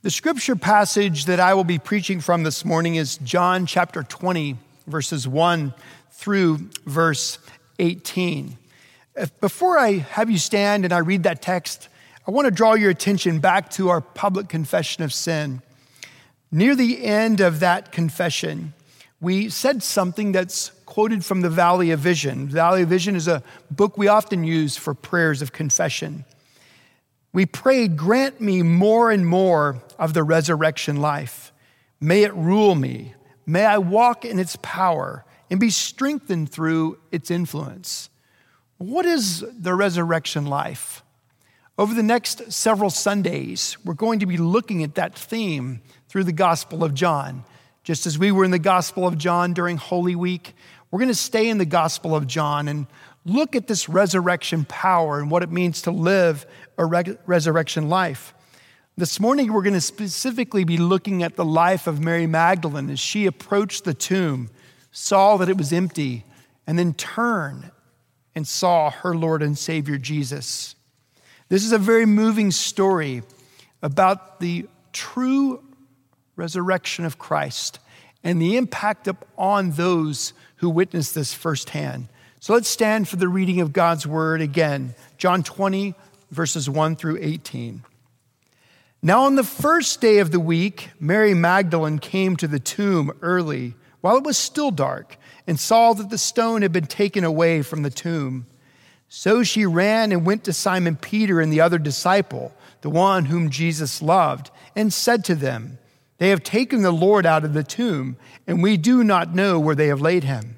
The scripture passage that I will be preaching from this morning is John chapter 20, verses 1 through verse 18. Before I have you stand and I read that text, I want to draw your attention back to our public confession of sin. Near the end of that confession, we said something that's quoted from the Valley of Vision. The Valley of Vision is a book we often use for prayers of confession. We prayed, Grant me more and more of the resurrection life. May it rule me. May I walk in its power and be strengthened through its influence. What is the resurrection life? Over the next several Sundays, we're going to be looking at that theme through the Gospel of John. Just as we were in the Gospel of John during Holy Week, we're going to stay in the Gospel of John and look at this resurrection power and what it means to live a resurrection life. This morning, we're going to specifically be looking at the life of Mary Magdalene as she approached the tomb, saw that it was empty, and then turned and saw her Lord and Savior Jesus. This is a very moving story about the true resurrection of Christ and the impact upon those who witnessed this firsthand. So let's stand for the reading of God's word again. John 20, verses 1 through 18. Now, on the first day of the week, Mary Magdalene came to the tomb early while it was still dark and saw that the stone had been taken away from the tomb. So she ran and went to Simon Peter and the other disciple, the one whom Jesus loved, and said to them, They have taken the Lord out of the tomb, and we do not know where they have laid him.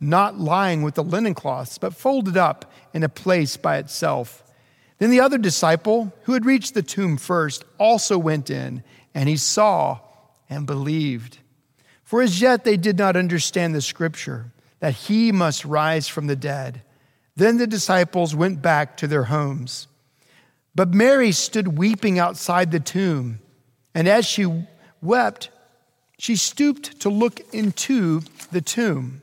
not lying with the linen cloths, but folded up in a place by itself. Then the other disciple, who had reached the tomb first, also went in, and he saw and believed. For as yet they did not understand the scripture, that he must rise from the dead. Then the disciples went back to their homes. But Mary stood weeping outside the tomb, and as she wept, she stooped to look into the tomb,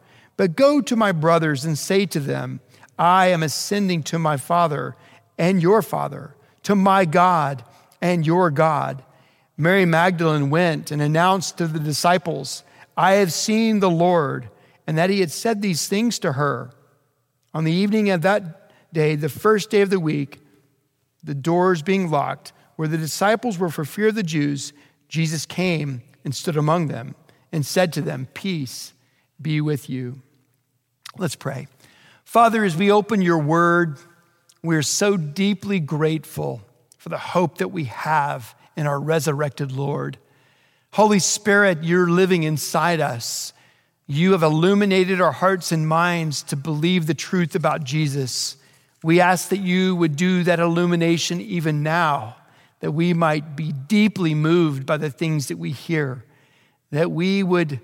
but go to my brothers and say to them, I am ascending to my Father and your Father, to my God and your God. Mary Magdalene went and announced to the disciples, I have seen the Lord, and that he had said these things to her. On the evening of that day, the first day of the week, the doors being locked, where the disciples were for fear of the Jews, Jesus came and stood among them and said to them, Peace be with you. Let's pray. Father, as we open your word, we're so deeply grateful for the hope that we have in our resurrected Lord. Holy Spirit, you're living inside us. You have illuminated our hearts and minds to believe the truth about Jesus. We ask that you would do that illumination even now, that we might be deeply moved by the things that we hear, that we would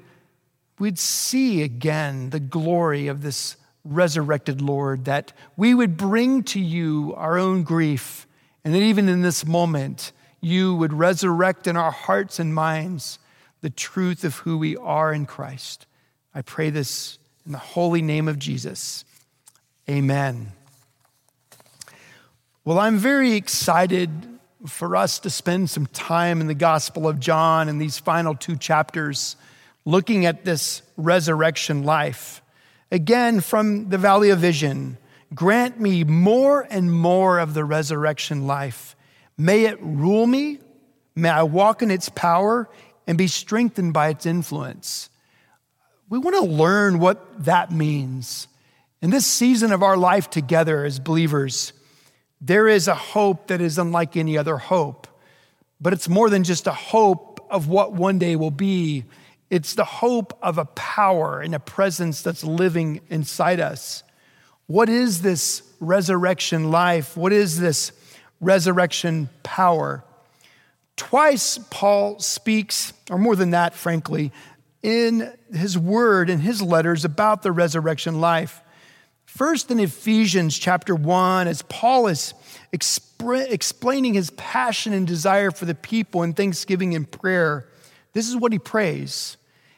we'd see again the glory of this resurrected Lord, that we would bring to you our own grief, and that even in this moment, you would resurrect in our hearts and minds the truth of who we are in Christ. I pray this in the holy name of Jesus. Amen. Well, I'm very excited for us to spend some time in the Gospel of John in these final two chapters looking at this resurrection life. Again, from the Valley of Vision, grant me more and more of the resurrection life. May it rule me, may I walk in its power and be strengthened by its influence. We want to learn what that means. In this season of our life together as believers, there is a hope that is unlike any other hope, but it's more than just a hope of what one day will be. It's the hope of a power and a presence that's living inside us. What is this resurrection life? What is this resurrection power? Twice, Paul speaks, or more than that, frankly, in his word, in his letters about the resurrection life. First, in Ephesians chapter 1, as Paul is explaining his passion and desire for the people in thanksgiving and prayer, this is what he prays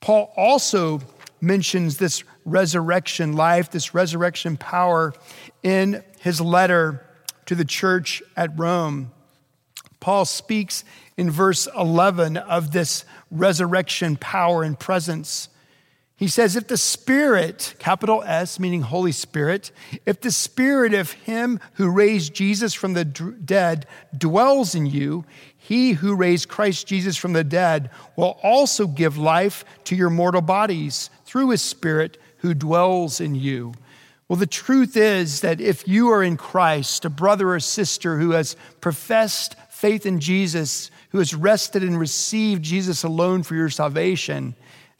Paul also mentions this resurrection life, this resurrection power in his letter to the church at Rome. Paul speaks in verse 11 of this resurrection power and presence. He says, If the Spirit, capital S, meaning Holy Spirit, if the Spirit of Him who raised Jesus from the dead dwells in you, he who raised Christ Jesus from the dead will also give life to your mortal bodies through his Spirit who dwells in you. Well, the truth is that if you are in Christ, a brother or sister who has professed faith in Jesus, who has rested and received Jesus alone for your salvation,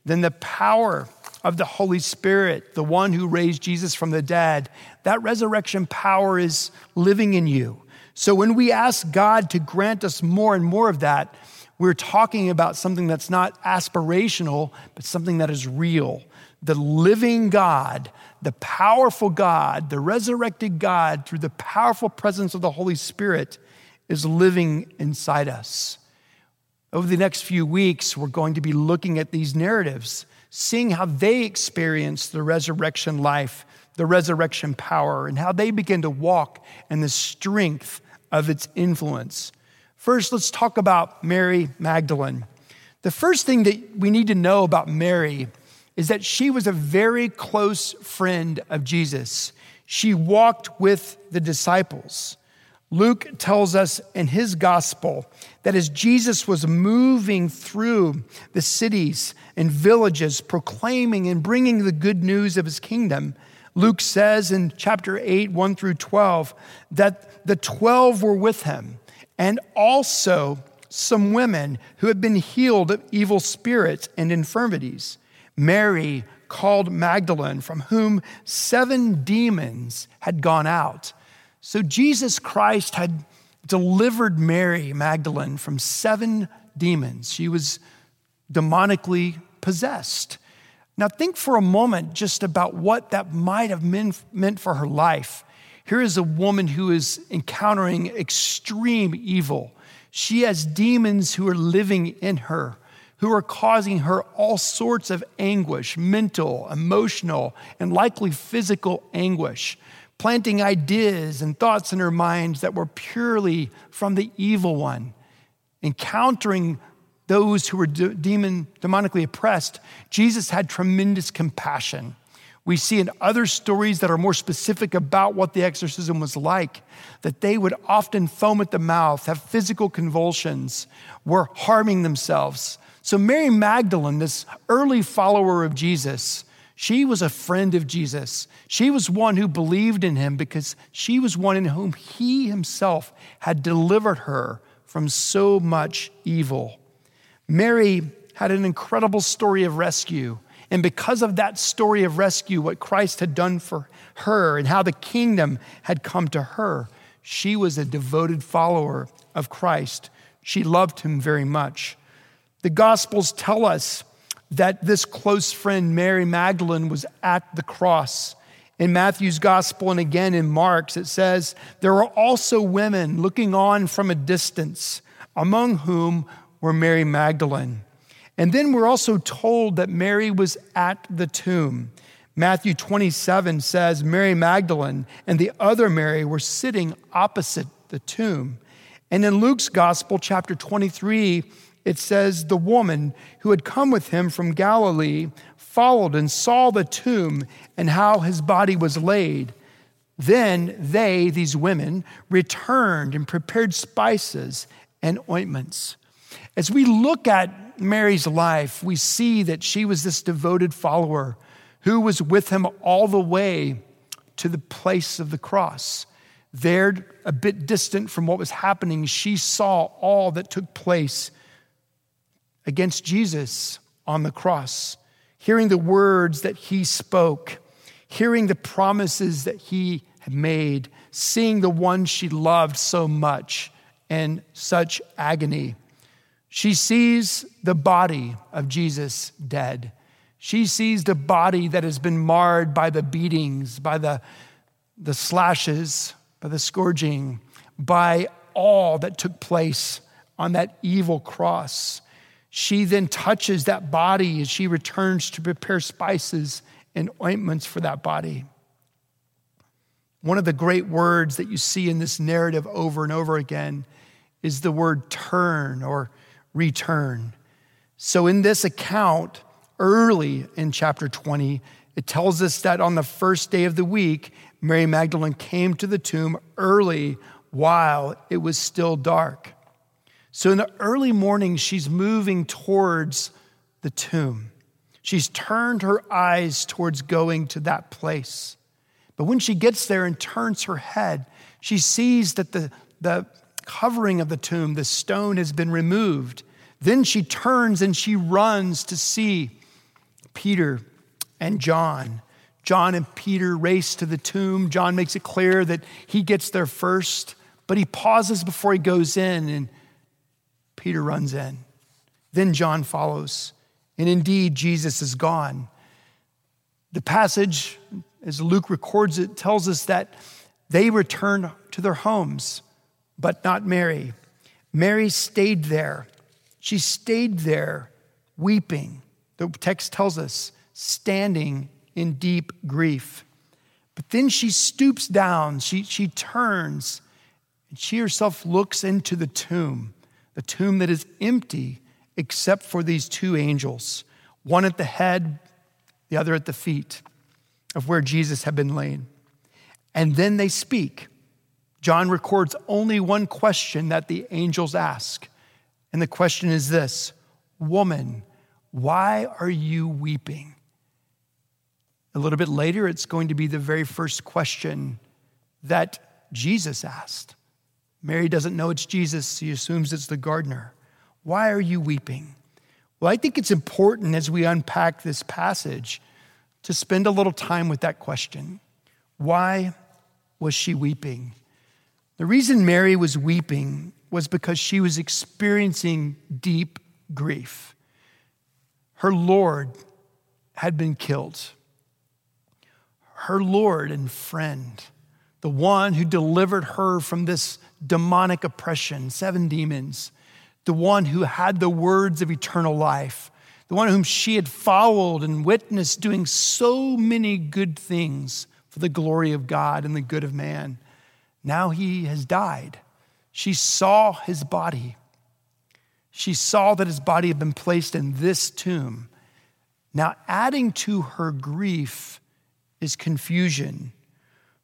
then the power of the Holy Spirit, the one who raised Jesus from the dead, that resurrection power is living in you. So when we ask God to grant us more and more of that, we're talking about something that's not aspirational, but something that is real. The living God, the powerful God, the resurrected God, through the powerful presence of the Holy Spirit, is living inside us. Over the next few weeks, we're going to be looking at these narratives, seeing how they experience the resurrection life, the resurrection power, and how they begin to walk in the strength of its influence. First, let's talk about Mary Magdalene. The first thing that we need to know about Mary is that she was a very close friend of Jesus. She walked with the disciples. Luke tells us in his gospel that as Jesus was moving through the cities and villages, proclaiming and bringing the good news of his kingdom, Luke says in chapter 8, 1 through 12, that the 12 were with him, and also some women who had been healed of evil spirits and infirmities. Mary, called Magdalene, from whom seven demons had gone out. So Jesus Christ had delivered Mary Magdalene from seven demons. She was demonically possessed. Now, think for a moment just about what that might have meant for her life. Here is a woman who is encountering extreme evil. She has demons who are living in her, who are causing her all sorts of anguish mental, emotional, and likely physical anguish, planting ideas and thoughts in her mind that were purely from the evil one, encountering those who were demon, demonically oppressed, Jesus had tremendous compassion. We see in other stories that are more specific about what the exorcism was like that they would often foam at the mouth, have physical convulsions, were harming themselves. So, Mary Magdalene, this early follower of Jesus, she was a friend of Jesus. She was one who believed in him because she was one in whom he himself had delivered her from so much evil. Mary had an incredible story of rescue. And because of that story of rescue, what Christ had done for her and how the kingdom had come to her, she was a devoted follower of Christ. She loved him very much. The Gospels tell us that this close friend, Mary Magdalene, was at the cross. In Matthew's Gospel and again in Mark's, it says, There were also women looking on from a distance, among whom were Mary Magdalene. And then we're also told that Mary was at the tomb. Matthew 27 says Mary Magdalene and the other Mary were sitting opposite the tomb. And in Luke's Gospel, chapter 23, it says the woman who had come with him from Galilee followed and saw the tomb and how his body was laid. Then they, these women, returned and prepared spices and ointments. As we look at Mary's life, we see that she was this devoted follower who was with him all the way to the place of the cross. There, a bit distant from what was happening, she saw all that took place against Jesus on the cross, hearing the words that he spoke, hearing the promises that he had made, seeing the one she loved so much in such agony. She sees the body of Jesus dead. She sees the body that has been marred by the beatings, by the, the slashes, by the scourging, by all that took place on that evil cross. She then touches that body as she returns to prepare spices and ointments for that body. One of the great words that you see in this narrative over and over again is the word turn or return. So, in this account, early in chapter 20, it tells us that on the first day of the week, Mary Magdalene came to the tomb early while it was still dark. So, in the early morning, she's moving towards the tomb. She's turned her eyes towards going to that place. But when she gets there and turns her head, she sees that the, the covering of the tomb, the stone has been removed. Then she turns and she runs to see Peter and John. John and Peter race to the tomb. John makes it clear that he gets there first, but he pauses before he goes in and Peter runs in. Then John follows. And indeed, Jesus is gone. The passage, as Luke records it, tells us that they returned to their homes, but not Mary. Mary stayed there. She stayed there weeping. The text tells us, standing in deep grief. But then she stoops down, she, she turns, and she herself looks into the tomb the tomb that is empty except for these two angels, one at the head, the other at the feet of where Jesus had been laid. And then they speak. John records only one question that the angels ask. And the question is this Woman, why are you weeping? A little bit later, it's going to be the very first question that Jesus asked. Mary doesn't know it's Jesus, she assumes it's the gardener. Why are you weeping? Well, I think it's important as we unpack this passage to spend a little time with that question. Why was she weeping? The reason Mary was weeping was because she was experiencing deep grief. Her Lord had been killed. Her Lord and friend, the one who delivered her from this demonic oppression, seven demons, the one who had the words of eternal life, the one whom she had followed and witnessed doing so many good things for the glory of God and the good of man. Now he has died. She saw his body. She saw that his body had been placed in this tomb. Now, adding to her grief is confusion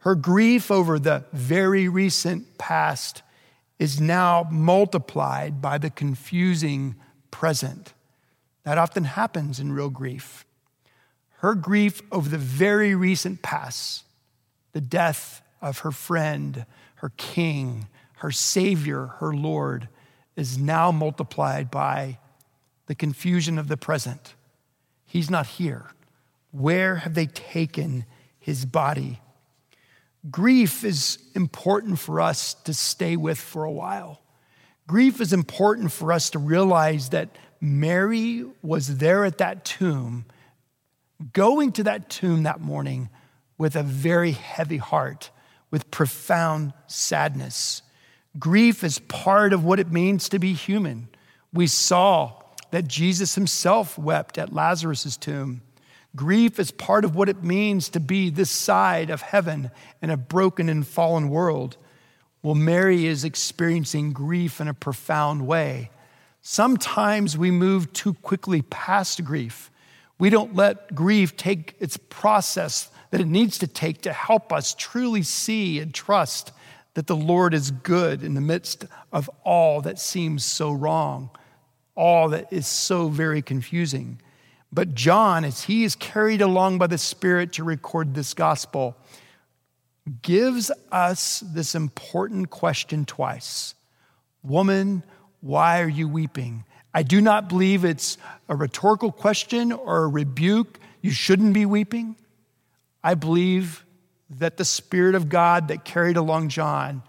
her grief over the very recent past is now multiplied by the confusing present. That often happens in real grief. Her grief over the very recent past, the death of her friend, her king, her Savior, her Lord, is now multiplied by the confusion of the present. He's not here. Where have they taken his body? Grief is important for us to stay with for a while. Grief is important for us to realize that Mary was there at that tomb, going to that tomb that morning with a very heavy heart, with profound sadness. Grief is part of what it means to be human. We saw that Jesus himself wept at Lazarus' tomb. Grief is part of what it means to be this side of heaven in a broken and fallen world. Well, Mary is experiencing grief in a profound way. Sometimes we move too quickly past grief. We don't let grief take its process that it needs to take to help us truly see and trust that the Lord is good in the midst of all that seems so wrong, all that is so very confusing. But John, as he is carried along by the Spirit to record this gospel, gives us this important question twice Woman, why are you weeping? I do not believe it's a rhetorical question or a rebuke. You shouldn't be weeping. I believe that the Spirit of God that carried along John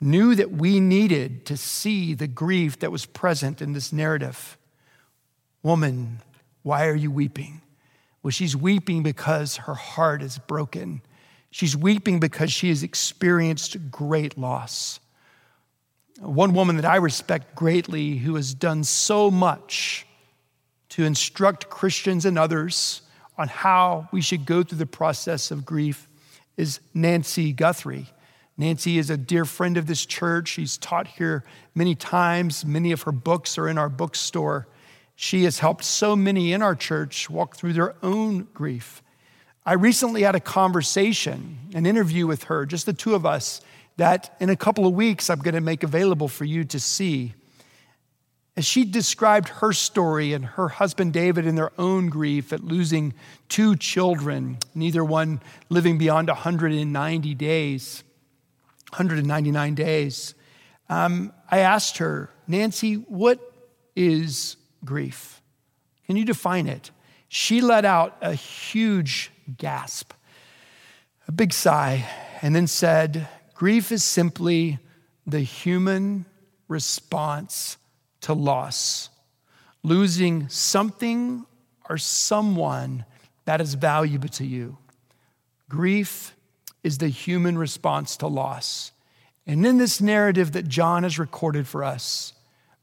knew that we needed to see the grief that was present in this narrative. Woman, why are you weeping? Well, she's weeping because her heart is broken. She's weeping because she has experienced great loss. One woman that I respect greatly who has done so much to instruct Christians and others on how we should go through the process of grief is Nancy Guthrie. Nancy is a dear friend of this church. She's taught here many times. Many of her books are in our bookstore. She has helped so many in our church walk through their own grief. I recently had a conversation, an interview with her, just the two of us, that in a couple of weeks I'm going to make available for you to see. As she described her story and her husband David in their own grief at losing two children, neither one living beyond 190 days, 199 days, um, I asked her, Nancy, what is grief. Can you define it? She let out a huge gasp, a big sigh, and then said, Grief is simply the human response to loss, losing something or someone that is valuable to you. Grief is the human response to loss. And in this narrative that John has recorded for us,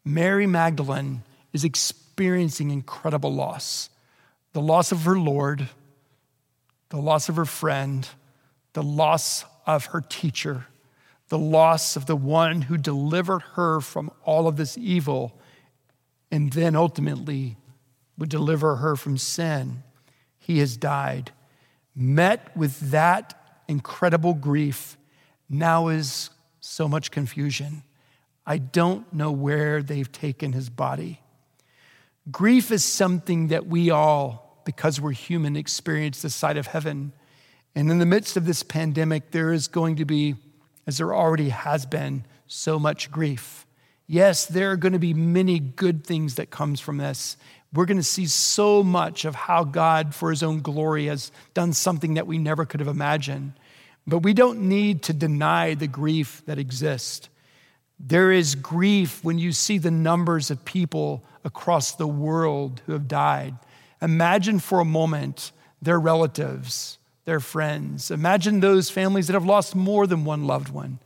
Mary Magdalene is experiencing incredible loss the loss of her Lord, the loss of her friend, the loss of her teacher, the loss of the one who delivered her from all of this evil and then ultimately would deliver her from sin. He has died. Met with that incredible grief, now is so much confusion. I don't know where they've taken his body. Grief is something that we all, because we're human, experience the sight of heaven. And in the midst of this pandemic, there is going to be, as there already has been, so much grief. Yes, there are going to be many good things that comes from this. We're going to see so much of how God, for his own glory, has done something that we never could have imagined. But we don't need to deny the grief that exists. There is grief when you see the numbers of people across the world who have died. Imagine for a moment their relatives, their friends. Imagine those families that have lost more than one loved one.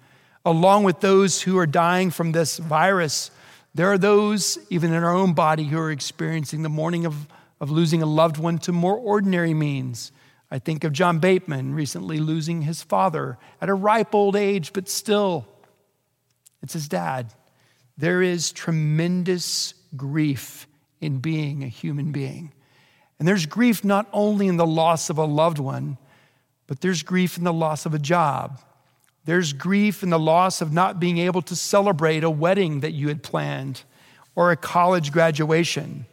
Along with those who are dying from this virus, there are those, even in our own body, who are experiencing the mourning of, of losing a loved one to more ordinary means. I think of John Bateman recently losing his father at a ripe old age, but still it's his dad. There is tremendous grief in being a human being. And there's grief not only in the loss of a loved one, but there's grief in the loss of a job. There's grief in the loss of not being able to celebrate a wedding that you had planned or a college graduation.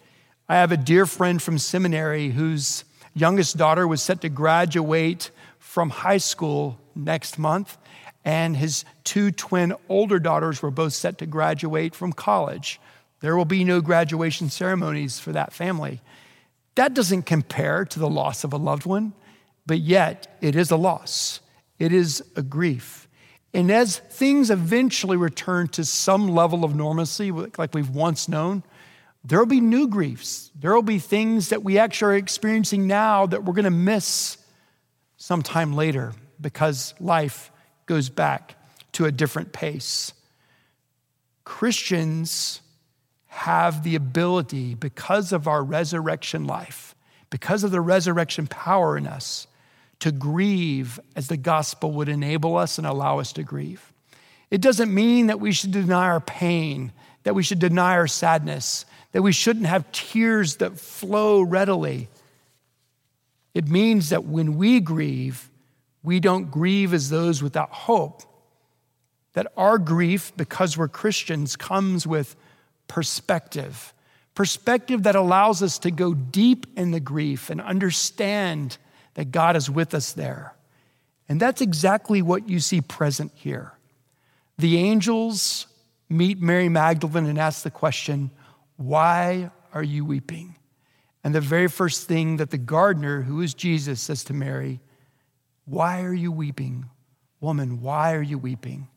I have a dear friend from seminary whose youngest daughter was set to graduate from high school next month and his two twin older daughters were both set to graduate from college. There will be no graduation ceremonies for that family. That doesn't compare to the loss of a loved one, but yet it is a loss. It is a grief. And as things eventually return to some level of normalcy, like we've once known, there will be new griefs. There will be things that we actually are experiencing now that we're going to miss sometime later because life goes back to a different pace. Christians have the ability, because of our resurrection life, because of the resurrection power in us, to grieve as the gospel would enable us and allow us to grieve. It doesn't mean that we should deny our pain, that we should deny our sadness, that we shouldn't have tears that flow readily. It means that when we grieve, we don't grieve as those without hope. That our grief, because we're Christians, comes with perspective. Perspective that allows us to go deep in the grief and understand that God is with us there. And that's exactly what you see present here. The angels meet Mary Magdalene and ask the question, Why are you weeping? And the very first thing that the gardener, who is Jesus, says to Mary, Why are you weeping? Woman, why are you weeping?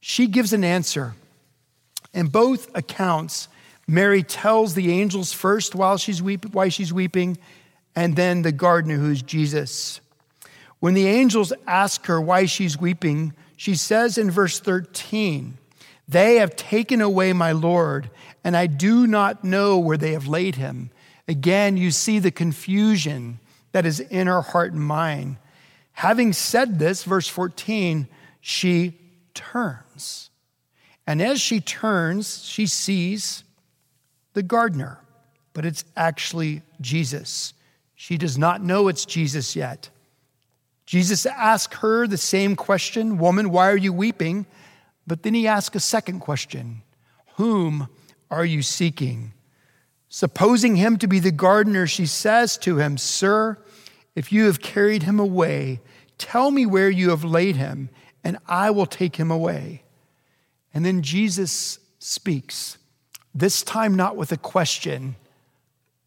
She gives an answer in both accounts, Mary tells the angels first while she's weep- why she's weeping, and then the gardener who's Jesus. When the angels ask her why she's weeping, she says in verse 13, They have taken away my Lord, and I do not know where they have laid him. Again, you see the confusion that is in her heart and mind. Having said this, verse 14, she turns. And as she turns, she sees the gardener, but it's actually Jesus. She does not know it's Jesus yet. Jesus asks her the same question Woman, why are you weeping? But then he asks a second question Whom are you seeking? Supposing him to be the gardener, she says to him, Sir, if you have carried him away, tell me where you have laid him, and I will take him away. And then Jesus speaks, this time not with a question,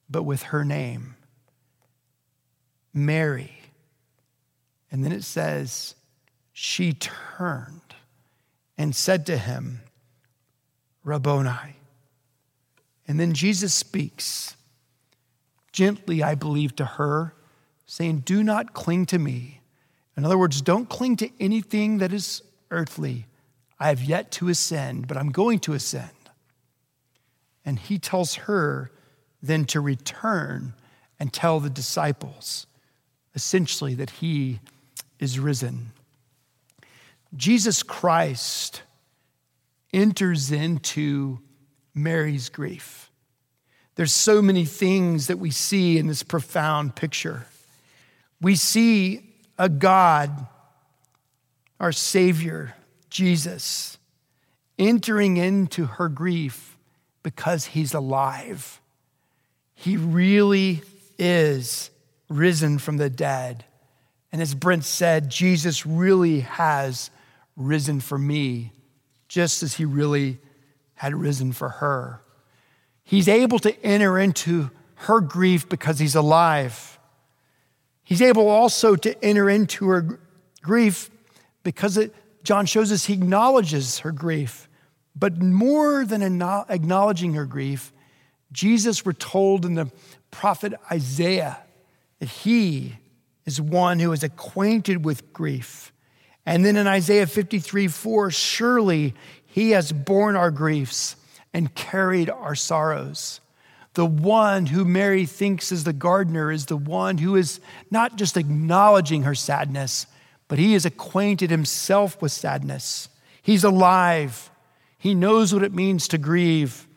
but with her name Mary. And then it says, she turned and said to him, Rabboni. And then Jesus speaks gently, I believe, to her, saying, Do not cling to me. In other words, don't cling to anything that is earthly I have yet to ascend, but I'm going to ascend. And he tells her then to return and tell the disciples essentially that he is risen. Jesus Christ enters into Mary's grief. There's so many things that we see in this profound picture. We see a God, our Savior, Jesus entering into her grief because he's alive. He really is risen from the dead. And as Brent said, Jesus really has risen for me, just as he really had risen for her. He's able to enter into her grief because he's alive. He's able also to enter into her grief because it John shows us he acknowledges her grief. But more than acknowledging her grief, Jesus, we're told in the prophet Isaiah that he is one who is acquainted with grief. And then in Isaiah 53 4, surely he has borne our griefs and carried our sorrows. The one who Mary thinks is the gardener is the one who is not just acknowledging her sadness, but he is acquainted himself with sadness. He's alive. He knows what it means to grieve.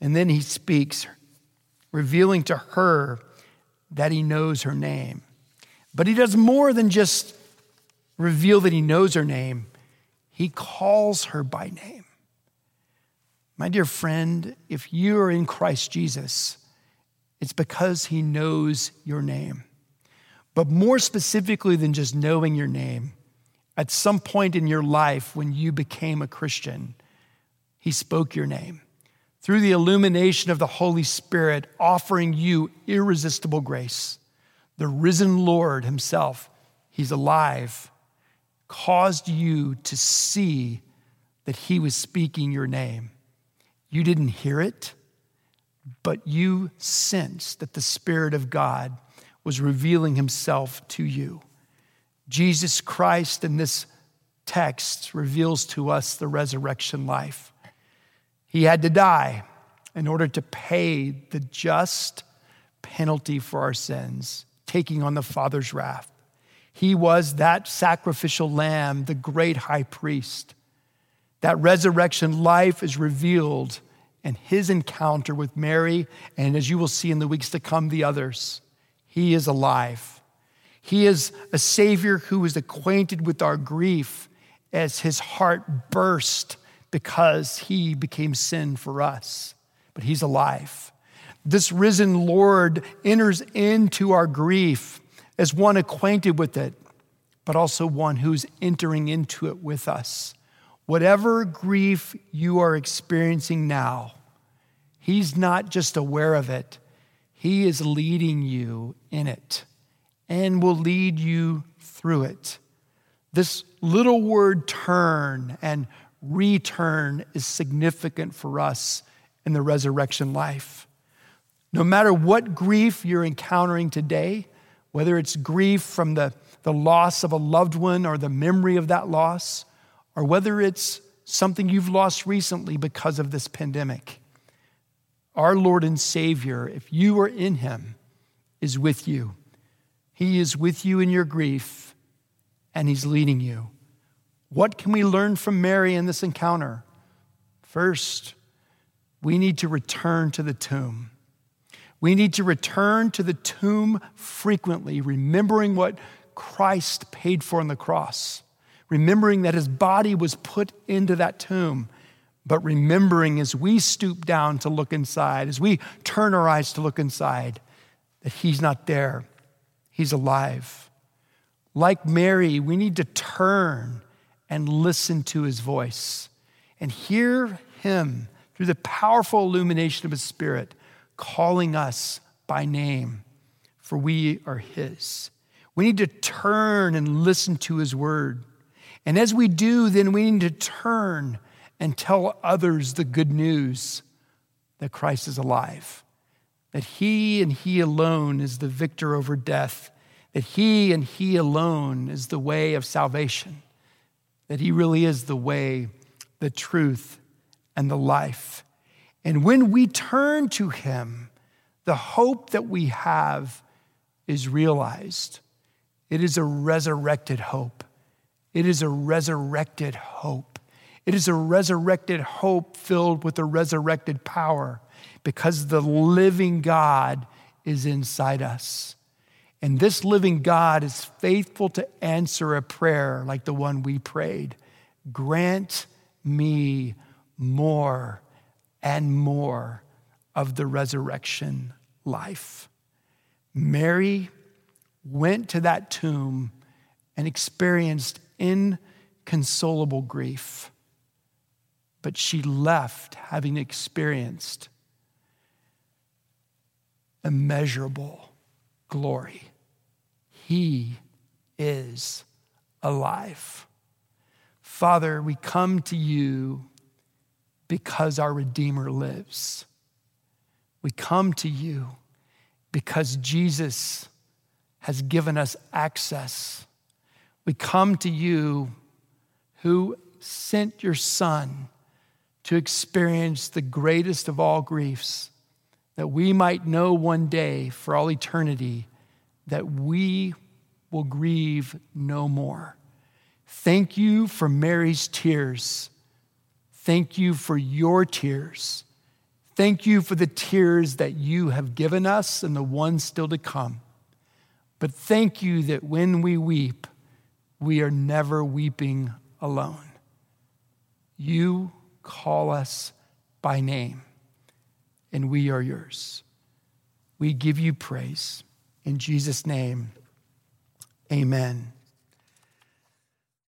And then he speaks, revealing to her that he knows her name. But he does more than just reveal that he knows her name, he calls her by name. My dear friend, if you are in Christ Jesus, it's because he knows your name. But more specifically than just knowing your name, at some point in your life when you became a Christian, he spoke your name. Through the illumination of the Holy Spirit, offering you irresistible grace. The risen Lord Himself, He's alive, caused you to see that He was speaking your name. You didn't hear it, but you sensed that the Spirit of God was revealing Himself to you. Jesus Christ in this text reveals to us the resurrection life. He had to die in order to pay the just penalty for our sins, taking on the Father's wrath. He was that sacrificial lamb, the great high priest. That resurrection life is revealed in his encounter with Mary, and as you will see in the weeks to come, the others. He is alive. He is a Savior who is acquainted with our grief as his heart burst because he became sin for us. But he's alive. This risen Lord enters into our grief as one acquainted with it, but also one who's entering into it with us. Whatever grief you are experiencing now, he's not just aware of it, he is leading you in it and will lead you through it. This little word turn and return is significant for us in the resurrection life. No matter what grief you're encountering today, whether it's grief from the, the loss of a loved one or the memory of that loss, or whether it's something you've lost recently because of this pandemic, our Lord and Savior, if you are in Him, is with you. He is with you in your grief and He's leading you. What can we learn from Mary in this encounter? First, we need to return to the tomb. We need to return to the tomb frequently, remembering what Christ paid for on the cross, remembering that his body was put into that tomb, but remembering as we stoop down to look inside, as we turn our eyes to look inside, that he's not there, he's alive. Like Mary, we need to turn and listen to his voice and hear him through the powerful illumination of his spirit calling us by name, for we are his. We need to turn and listen to his word. And as we do, then we need to turn and tell others the good news that Christ is alive, that he and he alone is the victor over death that He and He alone is the way of salvation, that He really is the way, the truth, and the life. And when we turn to Him, the hope that we have is realized. It is a resurrected hope. It is a resurrected hope. It is a resurrected hope filled with a resurrected power because the living God is inside us. And this living God is faithful to answer a prayer like the one we prayed. Grant me more and more of the resurrection life. Mary went to that tomb and experienced inconsolable grief, but she left having experienced immeasurable glory. He is alive. Father, we come to you because our Redeemer lives. We come to you because Jesus has given us access. We come to you who sent your Son to experience the greatest of all griefs, that we might know one day for all eternity that we will grieve no more. Thank you for Mary's tears. Thank you for your tears. Thank you for the tears that you have given us and the ones still to come. But thank you that when we weep, we are never weeping alone. You call us by name, and we are yours. We give you praise. In Jesus' name, amen.